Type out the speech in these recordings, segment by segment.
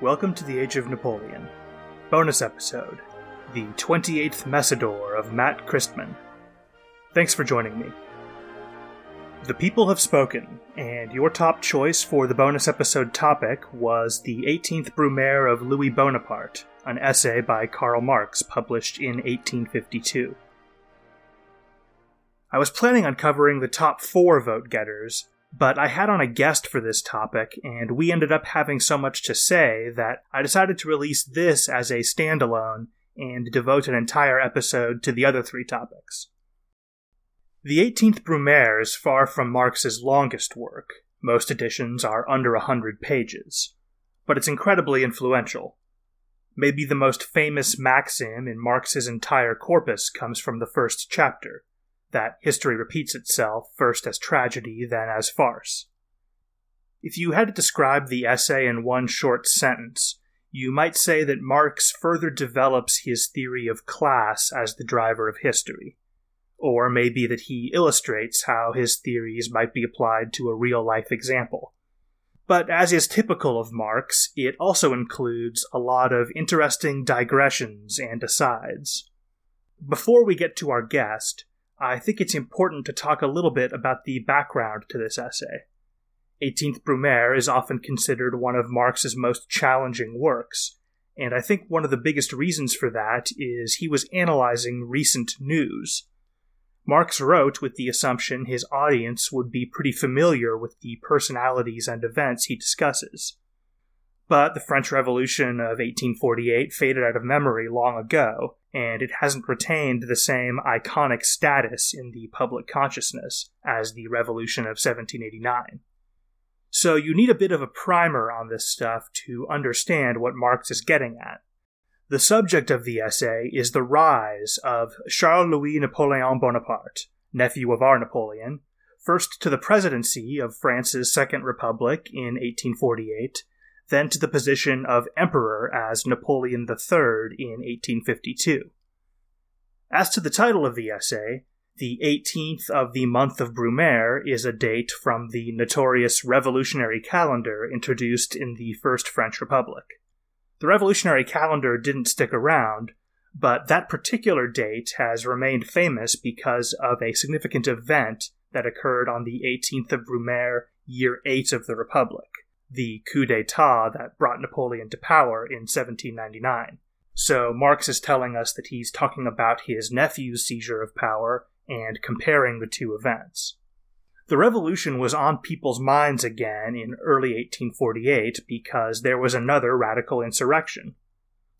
Welcome to the Age of Napoleon. Bonus episode The 28th Messidor of Matt Christman. Thanks for joining me. The people have spoken, and your top choice for the bonus episode topic was the 18th Brumaire of Louis Bonaparte, an essay by Karl Marx published in 1852. I was planning on covering the top four vote getters, but I had on a guest for this topic, and we ended up having so much to say that I decided to release this as a standalone and devote an entire episode to the other three topics. The 18th Brumaire is far from Marx's longest work. Most editions are under a hundred pages. But it's incredibly influential. Maybe the most famous maxim in Marx's entire corpus comes from the first chapter, that history repeats itself, first as tragedy, then as farce. If you had to describe the essay in one short sentence, you might say that Marx further develops his theory of class as the driver of history. Or maybe that he illustrates how his theories might be applied to a real life example. But as is typical of Marx, it also includes a lot of interesting digressions and asides. Before we get to our guest, I think it's important to talk a little bit about the background to this essay. 18th Brumaire is often considered one of Marx's most challenging works, and I think one of the biggest reasons for that is he was analyzing recent news. Marx wrote with the assumption his audience would be pretty familiar with the personalities and events he discusses. But the French Revolution of 1848 faded out of memory long ago, and it hasn't retained the same iconic status in the public consciousness as the Revolution of 1789. So you need a bit of a primer on this stuff to understand what Marx is getting at. The subject of the essay is the rise of Charles Louis Napoleon Bonaparte, nephew of our Napoleon, first to the presidency of France's Second Republic in 1848, then to the position of emperor as Napoleon III in 1852. As to the title of the essay, the 18th of the month of Brumaire is a date from the notorious revolutionary calendar introduced in the First French Republic. The revolutionary calendar didn't stick around, but that particular date has remained famous because of a significant event that occurred on the 18th of Brumaire, year 8 of the Republic the coup d'etat that brought Napoleon to power in 1799. So Marx is telling us that he's talking about his nephew's seizure of power and comparing the two events. The revolution was on people's minds again in early 1848 because there was another radical insurrection.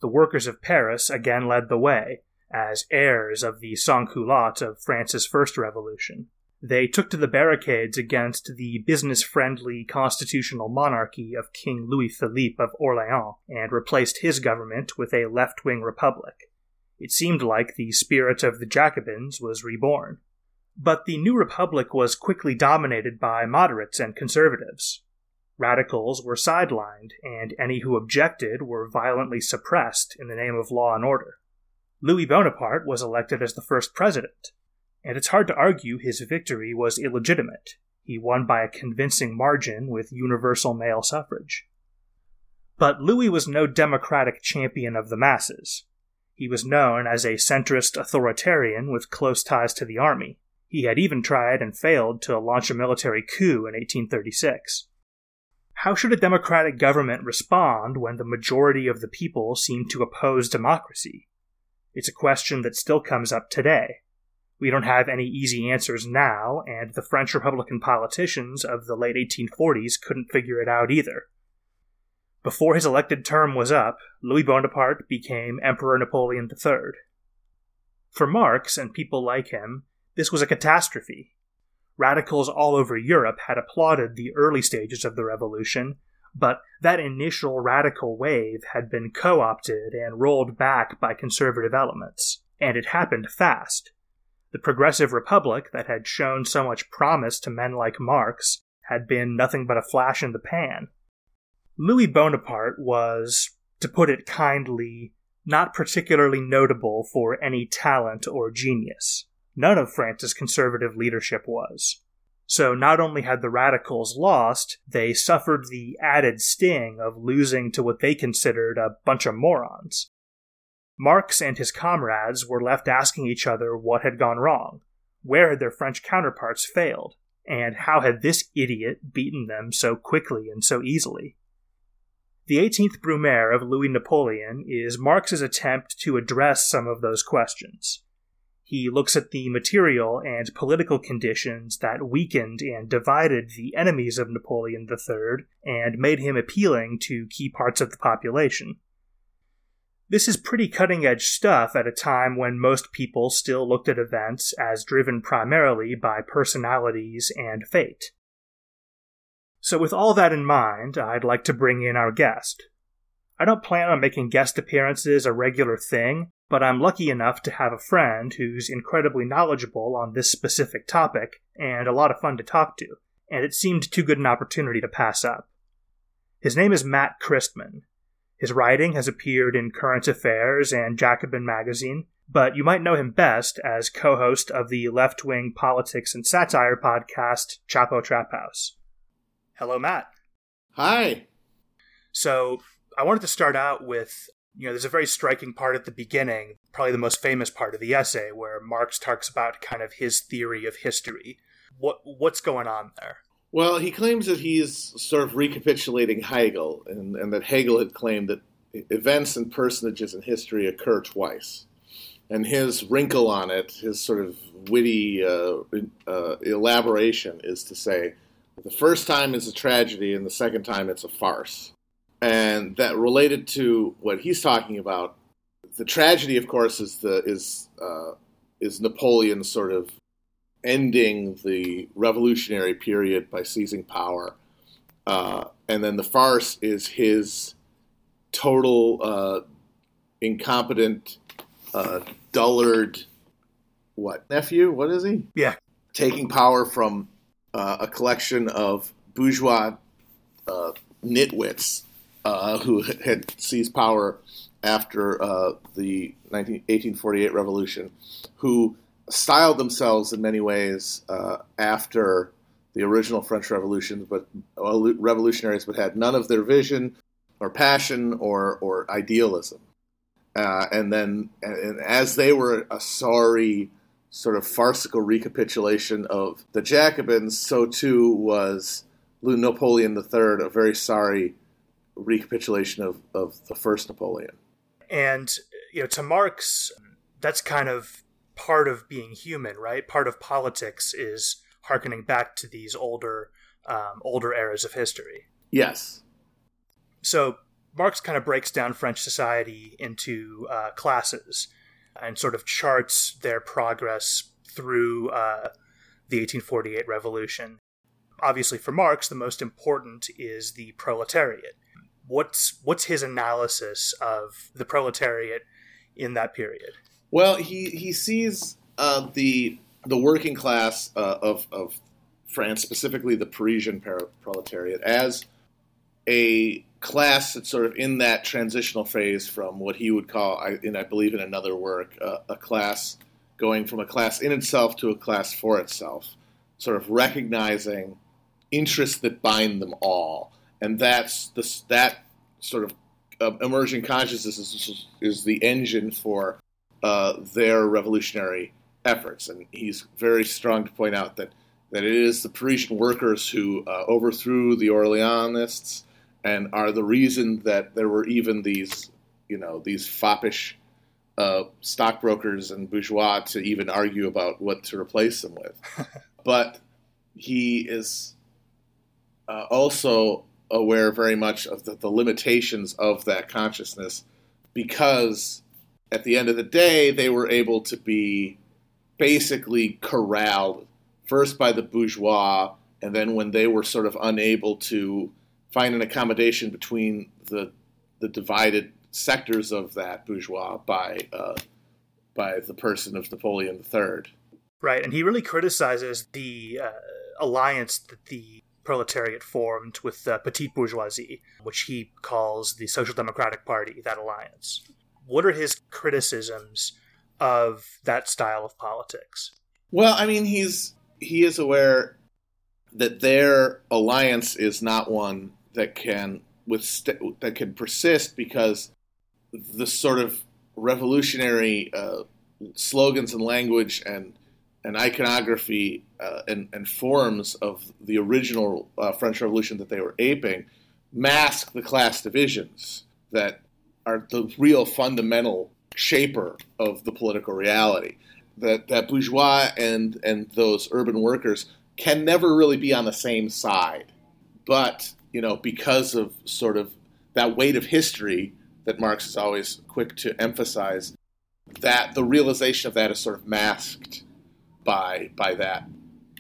The workers of Paris again led the way, as heirs of the sans-culottes of France's first revolution. They took to the barricades against the business friendly constitutional monarchy of King Louis Philippe of Orleans and replaced his government with a left wing republic. It seemed like the spirit of the Jacobins was reborn. But the new republic was quickly dominated by moderates and conservatives. Radicals were sidelined, and any who objected were violently suppressed in the name of law and order. Louis Bonaparte was elected as the first president, and it's hard to argue his victory was illegitimate. He won by a convincing margin with universal male suffrage. But Louis was no democratic champion of the masses. He was known as a centrist authoritarian with close ties to the army. He had even tried and failed to launch a military coup in 1836. How should a democratic government respond when the majority of the people seem to oppose democracy? It's a question that still comes up today. We don't have any easy answers now, and the French Republican politicians of the late 1840s couldn't figure it out either. Before his elected term was up, Louis Bonaparte became Emperor Napoleon III. For Marx and people like him, this was a catastrophe. Radicals all over Europe had applauded the early stages of the revolution, but that initial radical wave had been co opted and rolled back by conservative elements, and it happened fast. The Progressive Republic, that had shown so much promise to men like Marx, had been nothing but a flash in the pan. Louis Bonaparte was, to put it kindly, not particularly notable for any talent or genius. None of France's conservative leadership was. So not only had the radicals lost, they suffered the added sting of losing to what they considered a bunch of morons. Marx and his comrades were left asking each other what had gone wrong, where had their French counterparts failed, and how had this idiot beaten them so quickly and so easily. The 18th Brumaire of Louis Napoleon is Marx's attempt to address some of those questions. He looks at the material and political conditions that weakened and divided the enemies of Napoleon III and made him appealing to key parts of the population. This is pretty cutting edge stuff at a time when most people still looked at events as driven primarily by personalities and fate. So, with all that in mind, I'd like to bring in our guest. I don't plan on making guest appearances a regular thing, but I'm lucky enough to have a friend who's incredibly knowledgeable on this specific topic and a lot of fun to talk to, and it seemed too good an opportunity to pass up. His name is Matt Christman, his writing has appeared in Current Affairs and Jacobin magazine, but you might know him best as co host of the left wing politics and satire podcast, Chapo Trap House. Hello, Matt. Hi. So, I wanted to start out with you know, there's a very striking part at the beginning, probably the most famous part of the essay, where Marx talks about kind of his theory of history. What what's going on there? Well, he claims that he's sort of recapitulating Hegel, and, and that Hegel had claimed that events and personages in history occur twice. And his wrinkle on it, his sort of witty uh, uh, elaboration, is to say the first time is a tragedy, and the second time it's a farce. And that related to what he's talking about, the tragedy, of course, is the is uh, is Napoleon's sort of ending the revolutionary period by seizing power. Uh, and then the farce is his total uh, incompetent, uh, dullard, what, nephew? What is he? Yeah. Taking power from uh, a collection of bourgeois uh, nitwits uh, who had seized power after the 19, 1848 revolution, who styled themselves in many ways uh, after the original French Revolution, but uh, revolutionaries, but had none of their vision or passion or or idealism. Uh, and then, and as they were a sorry, sort of farcical recapitulation of the Jacobins, so too was Napoleon III, a very sorry recapitulation of, of the first Napoleon. And you know, to Marx, that's kind of part of being human, right? Part of politics is harkening back to these older um, older eras of history. Yes. So Marx kind of breaks down French society into uh, classes and sort of charts their progress through uh, the 1848 revolution. Obviously, for Marx, the most important is the proletariat. What's what's his analysis of the proletariat in that period? Well, he he sees uh, the the working class uh, of of France, specifically the Parisian proletariat, as a class that's sort of in that transitional phase from what he would call, I, and I believe in another work, uh, a class going from a class in itself to a class for itself, sort of recognizing interests that bind them all, and that's the that sort of uh, emerging consciousness is, is the engine for uh, their revolutionary efforts. And he's very strong to point out that, that it is the Parisian workers who uh, overthrew the Orleanists and are the reason that there were even these, you know, these foppish uh, stockbrokers and bourgeois to even argue about what to replace them with. but he is uh, also aware very much of the, the limitations of that consciousness because at the end of the day, they were able to be basically corralled first by the bourgeois, and then when they were sort of unable to find an accommodation between the the divided sectors of that bourgeois by uh, by the person of Napoleon III. Right, and he really criticizes the uh, alliance that the proletariat formed with the petite bourgeoisie, which he calls the Social Democratic Party. That alliance. What are his criticisms of that style of politics? Well, I mean, he's he is aware that their alliance is not one that can withst- that can persist because the sort of revolutionary uh, slogans and language and and iconography uh, and, and, forms of the original uh, French Revolution that they were aping mask the class divisions that are the real fundamental shaper of the political reality. That that bourgeois and and those urban workers can never really be on the same side, but you know because of sort of that weight of history that Marx is always quick to emphasize, that the realization of that is sort of masked by by that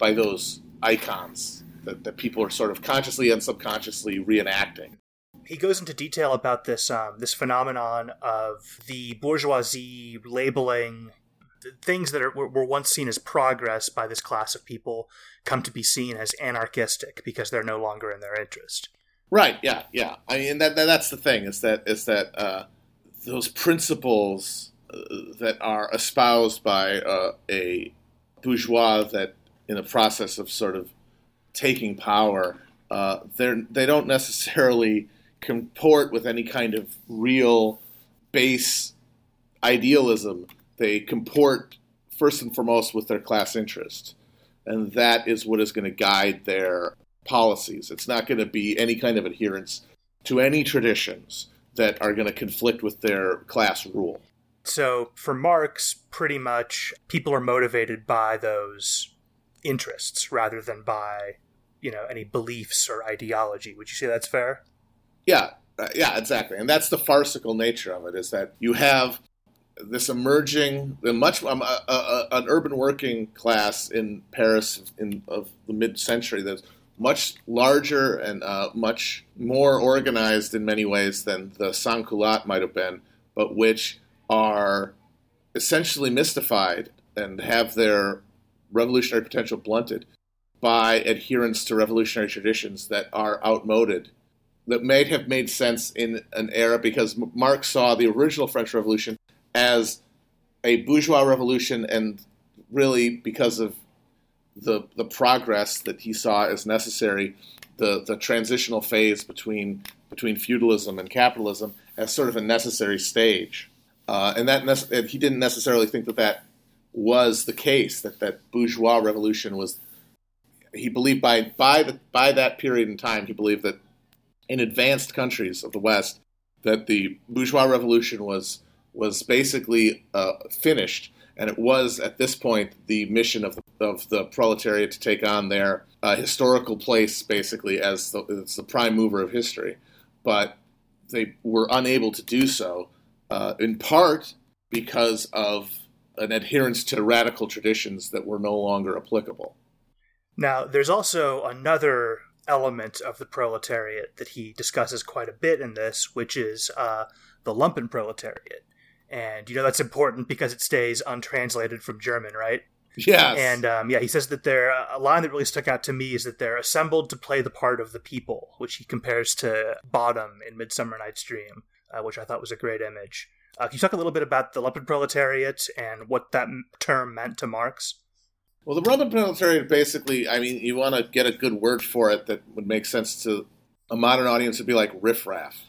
by those icons that, that people are sort of consciously and subconsciously reenacting. He goes into detail about this um, this phenomenon of the bourgeoisie labeling things that are, were once seen as progress by this class of people come to be seen as anarchistic because they're no longer in their interest. Right. Yeah. Yeah. I mean, that, that that's the thing is that is that uh, those principles uh, that are espoused by uh, a bourgeois that in the process of sort of taking power, uh, they they don't necessarily comport with any kind of real base idealism. They comport first and foremost with their class interest, and that is what is going to guide their policies. It's not going to be any kind of adherence to any traditions that are going to conflict with their class rule. So for Marx, pretty much people are motivated by those interests rather than by, you know, any beliefs or ideology. Would you say that's fair? Yeah, uh, yeah, exactly. And that's the farcical nature of it is that you have this emerging, the much um, uh, uh, an urban working class in Paris in of the mid-century that's much larger and uh, much more organized in many ways than the sans culotte might have been, but which are essentially mystified and have their revolutionary potential blunted by adherence to revolutionary traditions that are outmoded that may have made sense in an era because Marx saw the original French Revolution as a bourgeois revolution and really because of the the progress that he saw as necessary the the transitional phase between between feudalism and capitalism as sort of a necessary stage uh, and that nece- he didn't necessarily think that that was the case. That that bourgeois revolution was. He believed by by the by that period in time, he believed that in advanced countries of the West, that the bourgeois revolution was was basically uh, finished, and it was at this point the mission of the, of the proletariat to take on their uh, historical place, basically as the, as the prime mover of history, but they were unable to do so uh, in part because of an adherence to radical traditions that were no longer applicable. Now, there's also another element of the proletariat that he discusses quite a bit in this, which is uh, the lumpen proletariat. And you know that's important because it stays untranslated from German, right? Yeah. And um, yeah, he says that they're a line that really stuck out to me is that they're assembled to play the part of the people, which he compares to Bottom in Midsummer Night's Dream uh, which I thought was a great image. Uh, can you talk a little bit about the lumpen proletariat and what that term meant to Marx? Well, the lumpen proletariat basically, I mean, you want to get a good word for it that would make sense to a modern audience would be like riffraff.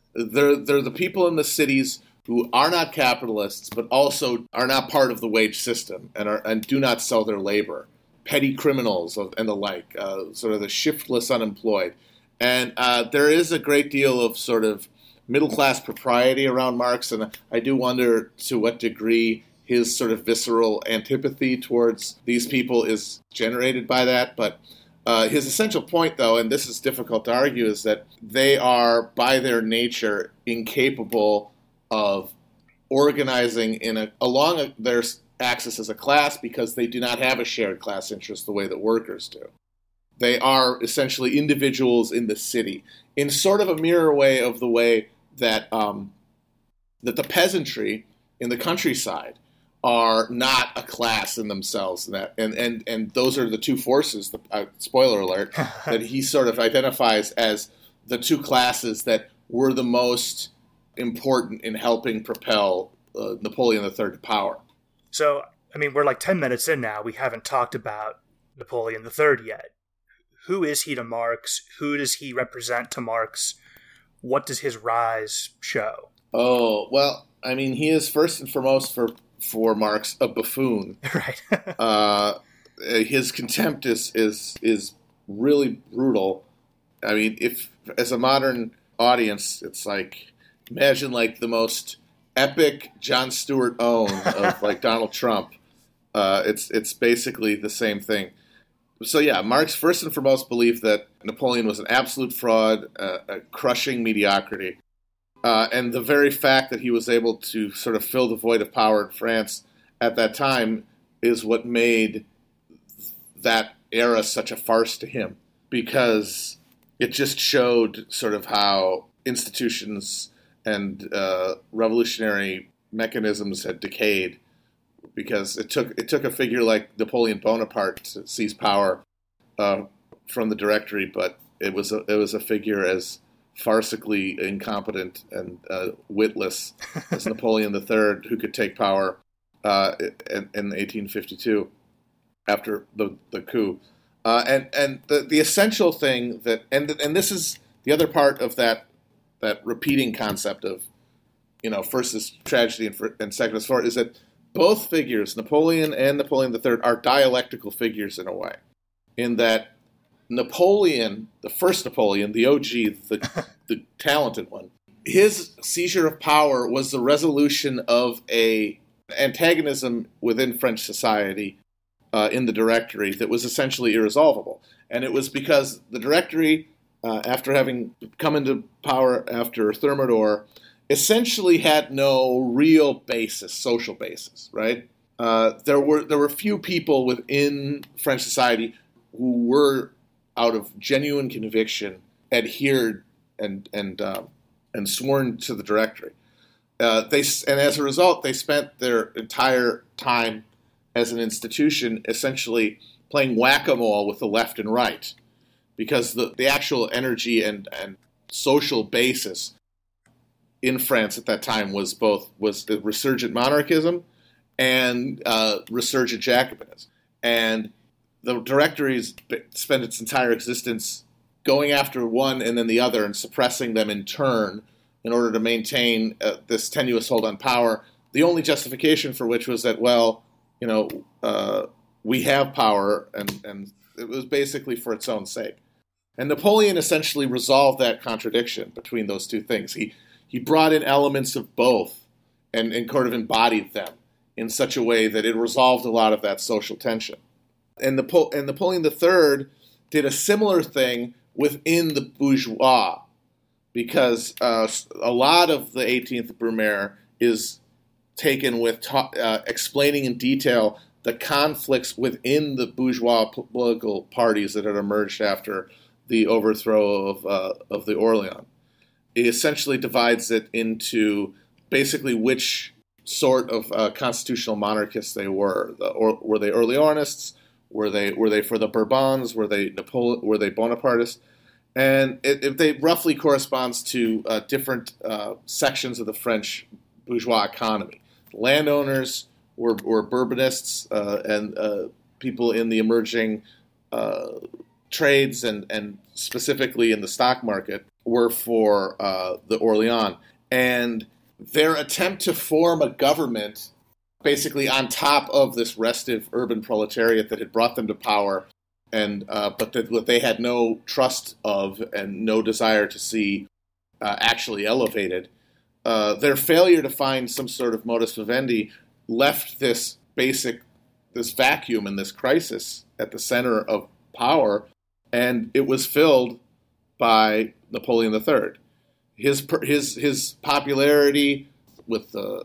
they're, they're the people in the cities who are not capitalists, but also are not part of the wage system and are and do not sell their labor, petty criminals and the like, uh, sort of the shiftless unemployed, and uh, there is a great deal of sort of middle class propriety around Marx, and I do wonder to what degree his sort of visceral antipathy towards these people is generated by that, but. Uh, his essential point, though, and this is difficult to argue, is that they are, by their nature, incapable of organizing in a along their axis as a class because they do not have a shared class interest the way that workers do. They are essentially individuals in the city, in sort of a mirror way of the way that um, that the peasantry in the countryside are not a class in themselves, and that and and and those are the two forces. The, uh, spoiler alert that he sort of identifies as the two classes that were the most important in helping propel uh, Napoleon III to power. So, I mean, we're like 10 minutes in now. We haven't talked about Napoleon III yet. Who is he to Marx? Who does he represent to Marx? What does his rise show? Oh, well, I mean, he is first and foremost for, for Marx a buffoon. Right. uh, his contempt is, is, is really brutal. I mean, if as a modern audience, it's like imagine like the most epic Jon Stewart own of like Donald Trump. Uh, it's it's basically the same thing. So yeah, Marx first and foremost believed that Napoleon was an absolute fraud, uh, a crushing mediocrity, uh, and the very fact that he was able to sort of fill the void of power in France at that time is what made that era such a farce to him because it just showed sort of how institutions and uh, revolutionary mechanisms had decayed because it took it took a figure like Napoleon Bonaparte to seize power uh, from the Directory, but it was a, it was a figure as farcically incompetent and uh, witless as Napoleon III, who could take power uh, in, in, 1852 after the the coup. Uh, and and the the essential thing that and and this is the other part of that that repeating concept of, you know, first is tragedy and, and second is fraud, is that both figures, Napoleon and Napoleon III, are dialectical figures in a way, in that Napoleon, the first Napoleon, the OG, the, the talented one, his seizure of power was the resolution of a antagonism within French society uh, in the Directory that was essentially irresolvable, and it was because the Directory uh, after having come into power after Thermidor, essentially had no real basis, social basis, right? Uh, there were there were few people within French society who were, out of genuine conviction, adhered and and uh, and sworn to the Directory. Uh, they and as a result, they spent their entire time as an institution essentially playing whack a mole with the left and right because the, the actual energy and, and social basis in France at that time was both was the resurgent monarchism and uh, resurgent Jacobinism. And the Directory's spent its entire existence going after one and then the other and suppressing them in turn in order to maintain uh, this tenuous hold on power. The only justification for which was that, well, you know, uh, we have power, and, and it was basically for its own sake. And Napoleon essentially resolved that contradiction between those two things. He, he brought in elements of both and, and kind of embodied them in such a way that it resolved a lot of that social tension. And, the, and Napoleon III did a similar thing within the bourgeois because uh, a lot of the 18th Brumaire is taken with ta- uh, explaining in detail the conflicts within the bourgeois political parties that had emerged after the overthrow of, uh, of the Orleans. It essentially divides it into basically which sort of uh, constitutional monarchists they were. The, or, were they Orleanists? Were they were they for the Bourbons? Were they Napole- Were they Bonapartists? And it, it they roughly corresponds to uh, different uh, sections of the French bourgeois economy. Landowners were, were Bourbonists, uh, and uh, people in the emerging trades and, and specifically in the stock market were for uh, the Orleans. And their attempt to form a government basically on top of this restive urban proletariat that had brought them to power and uh, but that what they had no trust of and no desire to see uh, actually elevated. Uh, their failure to find some sort of modus vivendi left this basic this vacuum and this crisis at the center of power, and it was filled by Napoleon III. His his his popularity with the,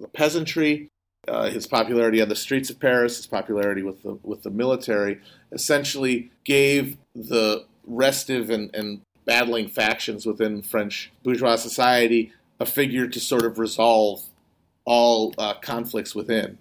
the peasantry, uh, his popularity on the streets of Paris, his popularity with the with the military, essentially gave the restive and, and battling factions within French bourgeois society a figure to sort of resolve all uh, conflicts within.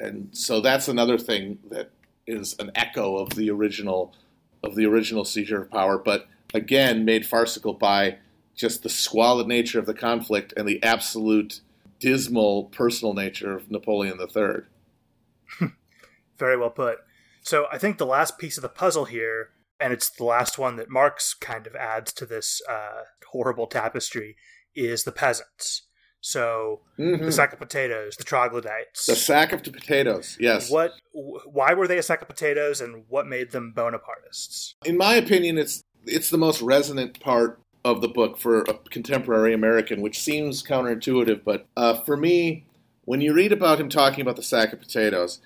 And so that's another thing that is an echo of the original of the original seizure of power, but again made farcical by just the squalid nature of the conflict and the absolute dismal personal nature of Napoleon III. Very well put. So I think the last piece of the puzzle here, and it's the last one that Marx kind of adds to this uh, horrible tapestry, is the peasants. So mm-hmm. the sack of potatoes, the troglodytes, the sack of the potatoes. Yes. What? Why were they a sack of potatoes, and what made them Bonapartists? In my opinion, it's it's the most resonant part of the book for a contemporary American, which seems counterintuitive, but uh, for me, when you read about him talking about the sack of potatoes,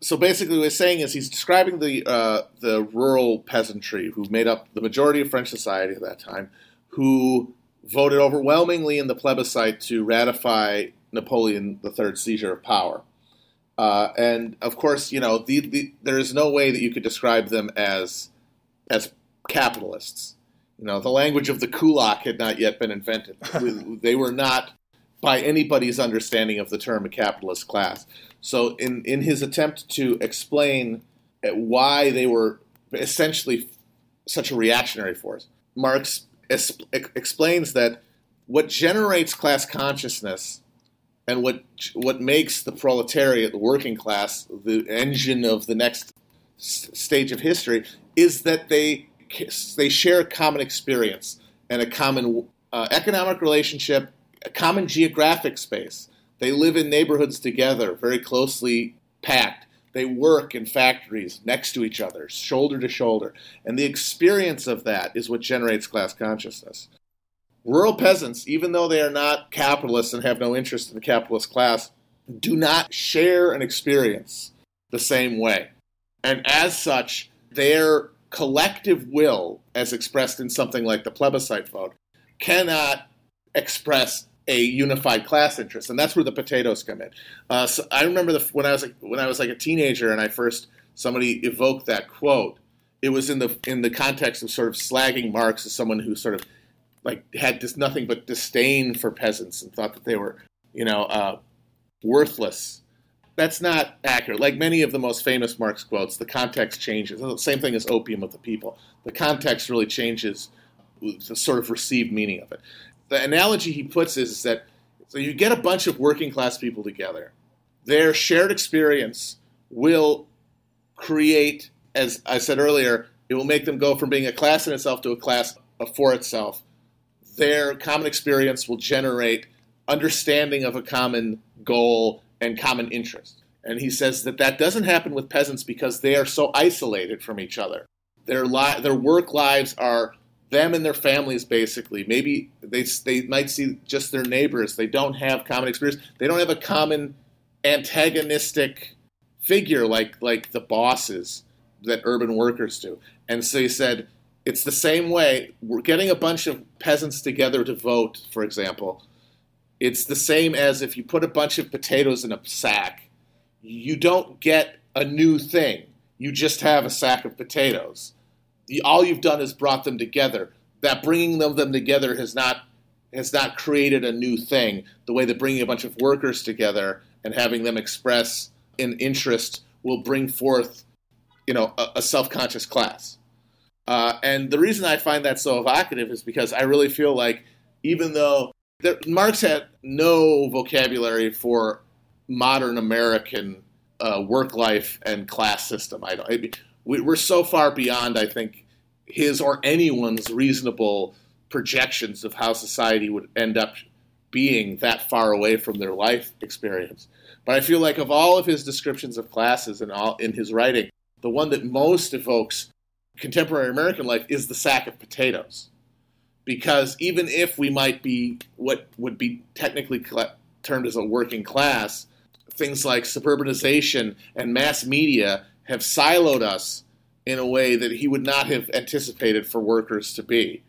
so basically what he's saying is he's describing the uh, the rural peasantry who made up the majority of French society at that time, who voted overwhelmingly in the plebiscite to ratify Napoleon III's seizure of power. Uh, and of course, you know, the, the, there is no way that you could describe them as as capitalists. You know, the language of the kulak had not yet been invented. they were not, by anybody's understanding of the term, a capitalist class. So, in, in his attempt to explain uh, why they were essentially such a reactionary force, Marx es- explains that what generates class consciousness and what what makes the proletariat, the working class, the engine of the next s- stage of history, is that they they share a common experience and a common uh, economic relationship, a common geographic space. They live in neighborhoods together, very closely packed. They work in factories next to each other, shoulder to shoulder. And the experience of that is what generates class consciousness. Rural peasants, even though they are not capitalists and have no interest in the capitalist class, do not share an experience the same way. And as such, their collective will, as expressed in something like the plebiscite vote, cannot express a unified class interest, and that's where the potatoes come in. Uh, so I remember the, when I was like, when I was like a teenager, and I first somebody evoked that quote. It was in the in the context of sort of slagging Marx as someone who sort of like had just nothing but disdain for peasants and thought that they were you know uh, worthless that's not accurate. Like many of the most famous Marx quotes, the context changes. The same thing as opium of the people. The context really changes the sort of received meaning of it. The analogy he puts is, is that so you get a bunch of working class people together. Their shared experience will create, as I said earlier, it will make them go from being a class in itself to a class for itself. Their common experience will generate understanding of a common goal and common interest. And he says that that doesn't happen with peasants because they are so isolated from each other. Their li- their work lives are them and their families basically. Maybe they they might see just their neighbors. They don't have common experience. They don't have a common antagonistic figure like like the bosses that urban workers do. And so he said it's the same way. We're getting a bunch of peasants together to vote, for example it's the same as if you put a bunch of potatoes in a sack. You don't get a new thing. You just have a sack of potatoes. all you've done is brought them together. That bringing them, them together has not has not created a new thing. The way that bringing a bunch of workers together and having them express an interest will bring forth, you know, a, a self-conscious class. Uh, and the reason I find that so evocative is because I really feel like even though there, Marx had no vocabulary for modern American uh, work life and class system. I don't. I we, we're so far beyond, I think, his or anyone's reasonable projections of how society would end up being that far away from their life experience. But I feel like of all of his descriptions of classes and all in his writing, the one that most evokes contemporary American life is the sack of potatoes. Because even if we might be what would be technically termed as a working class, things like suburbanization and mass media have siloed us in a way that he would not have anticipated for workers to be.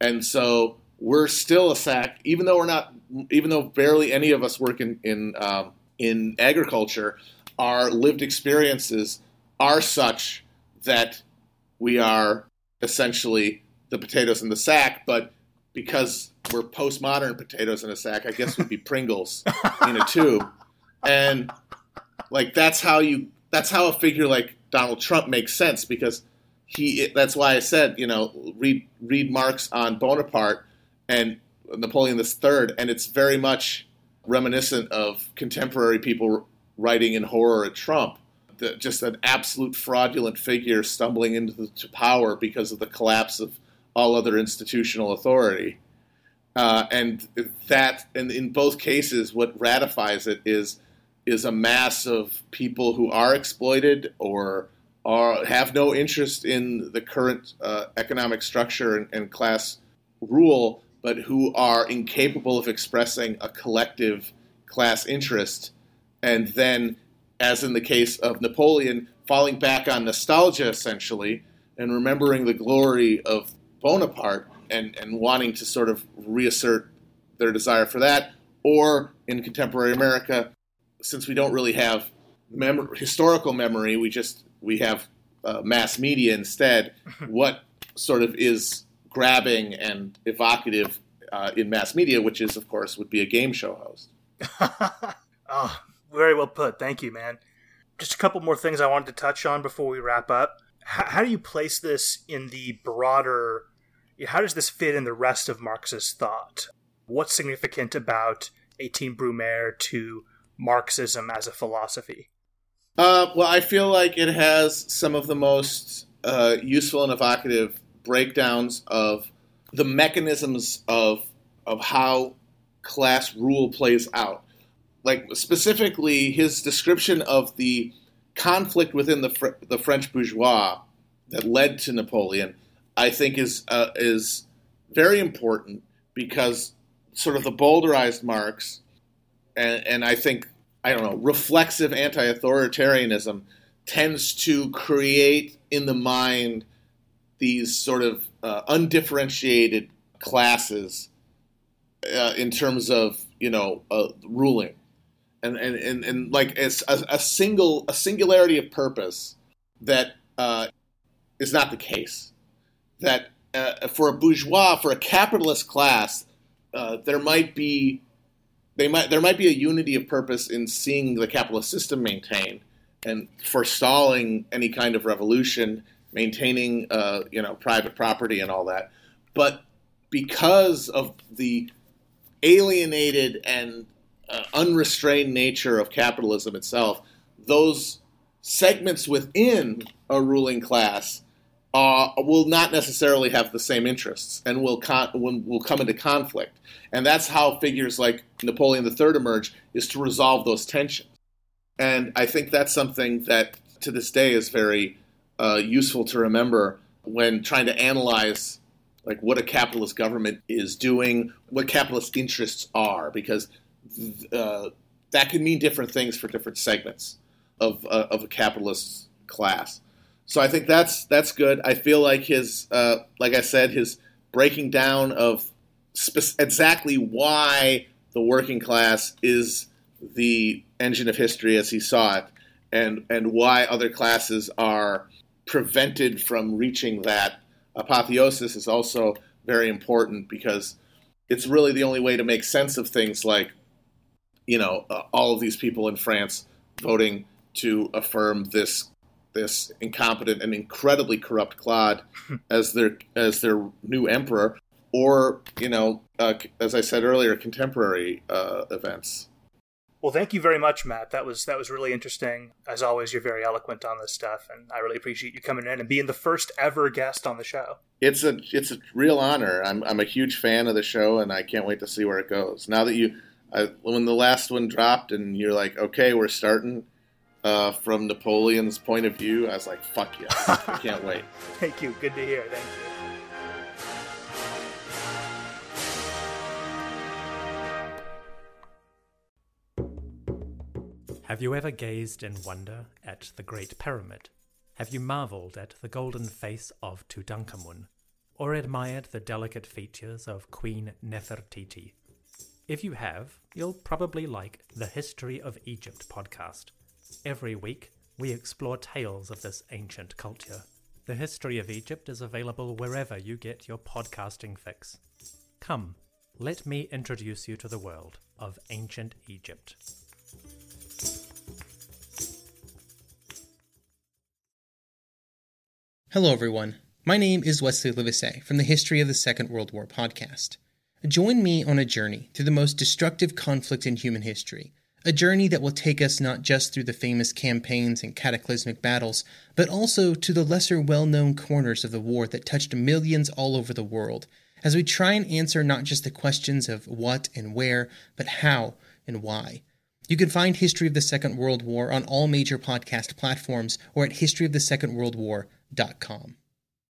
And so we're still a sack, even though we're not, even though barely any of us work in in um, in agriculture. Our lived experiences are such that we are essentially the potatoes in the sack, but because we're postmodern potatoes in a sack, I guess would be Pringles in a tube. And like that's how you that's how a figure like Donald Trump makes sense because he that's why I said, you know, read read Marx on Bonaparte and Napoleon III and it's very much reminiscent of contemporary people writing in horror at Trump. The, just an absolute fraudulent figure stumbling into the, power because of the collapse of all other institutional authority. Uh, and that, and in both cases, what ratifies it is is a mass of people who are exploited or are have no interest in the current uh, economic structure and, and class rule, but who are incapable of expressing a collective class interest, and then, as in the case of Napoleon, falling back on nostalgia essentially and remembering the glory of Bonaparte and, and wanting to sort of reassert their desire for that, or in contemporary America, since we don't really have mem- historical memory, we just we have uh, mass media instead. what sort of is grabbing and evocative uh, in mass media, which is, of course, would be a game show host. oh, very well put. Thank you, man. Just a couple more things I wanted to touch on before we wrap up. H- how do you place this in the broader? How does this fit in the rest of Marx's thought? What's significant about 18 Brumaire to Marxism as a philosophy? Uh, well, I feel like it has some of the most uh, useful and evocative breakdowns of the mechanisms of of how class rule plays out. Like specifically, his description of the conflict within the Fr- the French bourgeois that led to Napoleon, I think is uh, is very important because sort of the Bowdlerized Marx, and, and I think I don't know reflexive anti-authoritarianism tends to create in the mind these sort of uh, undifferentiated classes uh, in terms of you know uh, ruling, and and and, and like it's a, a, single a singularity of purpose that uh, is not the case. That uh, for a bourgeois, for a capitalist class, uh, there might be they might there might be a unity of purpose in seeing the capitalist system maintained and forestalling any kind of revolution, maintaining uh, you know private property and all that. But because of the alienated and uh, unrestrained nature of capitalism itself, those segments within a ruling class uh, will not necessarily have the same interests and will, con- will come into conflict. And that's how figures like Napoleon III emerge, is to resolve those tensions. And I think that's something that to this day is very uh, useful to remember when trying to analyze like what a capitalist government is doing, what capitalist interests are, because uh, that can mean different things for different segments of uh, of a capitalist class. So I think that's that's good. I feel like his, uh, like I said, his breaking down of spe- exactly why the working class is the engine of history as he saw it, and and why other classes are prevented from reaching that apotheosis is also very important because it's really the only way to make sense of things like, you know, uh, all of these people in France voting to affirm this this incompetent and incredibly corrupt Claude as their as their new emperor, or you know, uh, as I said earlier, contemporary uh, events. Well, thank you very much, Matt. That was that was really interesting. As always, you're very eloquent on this stuff, and I really appreciate you coming in and being the first ever guest on the show. It's a it's a real honor. I'm I'm a huge fan of the show, and I can't wait to see where it goes. Now that you, I, when the last one dropped, and you're like, okay, we're starting uh, from Napoleon's point of view, I was like, fuck yeah, I can't wait. Thank you. Good to hear. Thank you. Have you ever gazed in wonder at the Great Pyramid? Have you marveled at the golden face of Tutankhamun? Or admired the delicate features of Queen Nefertiti? If you have, you'll probably like the History of Egypt podcast. Every week, we explore tales of this ancient culture. The History of Egypt is available wherever you get your podcasting fix. Come, let me introduce you to the world of ancient Egypt. Hello, everyone. My name is Wesley Livesay from the History of the Second World War podcast. Join me on a journey through the most destructive conflict in human history, a journey that will take us not just through the famous campaigns and cataclysmic battles, but also to the lesser well known corners of the war that touched millions all over the world, as we try and answer not just the questions of what and where, but how and why. You can find History of the Second World War on all major podcast platforms or at historyofthesecondworldwar.com.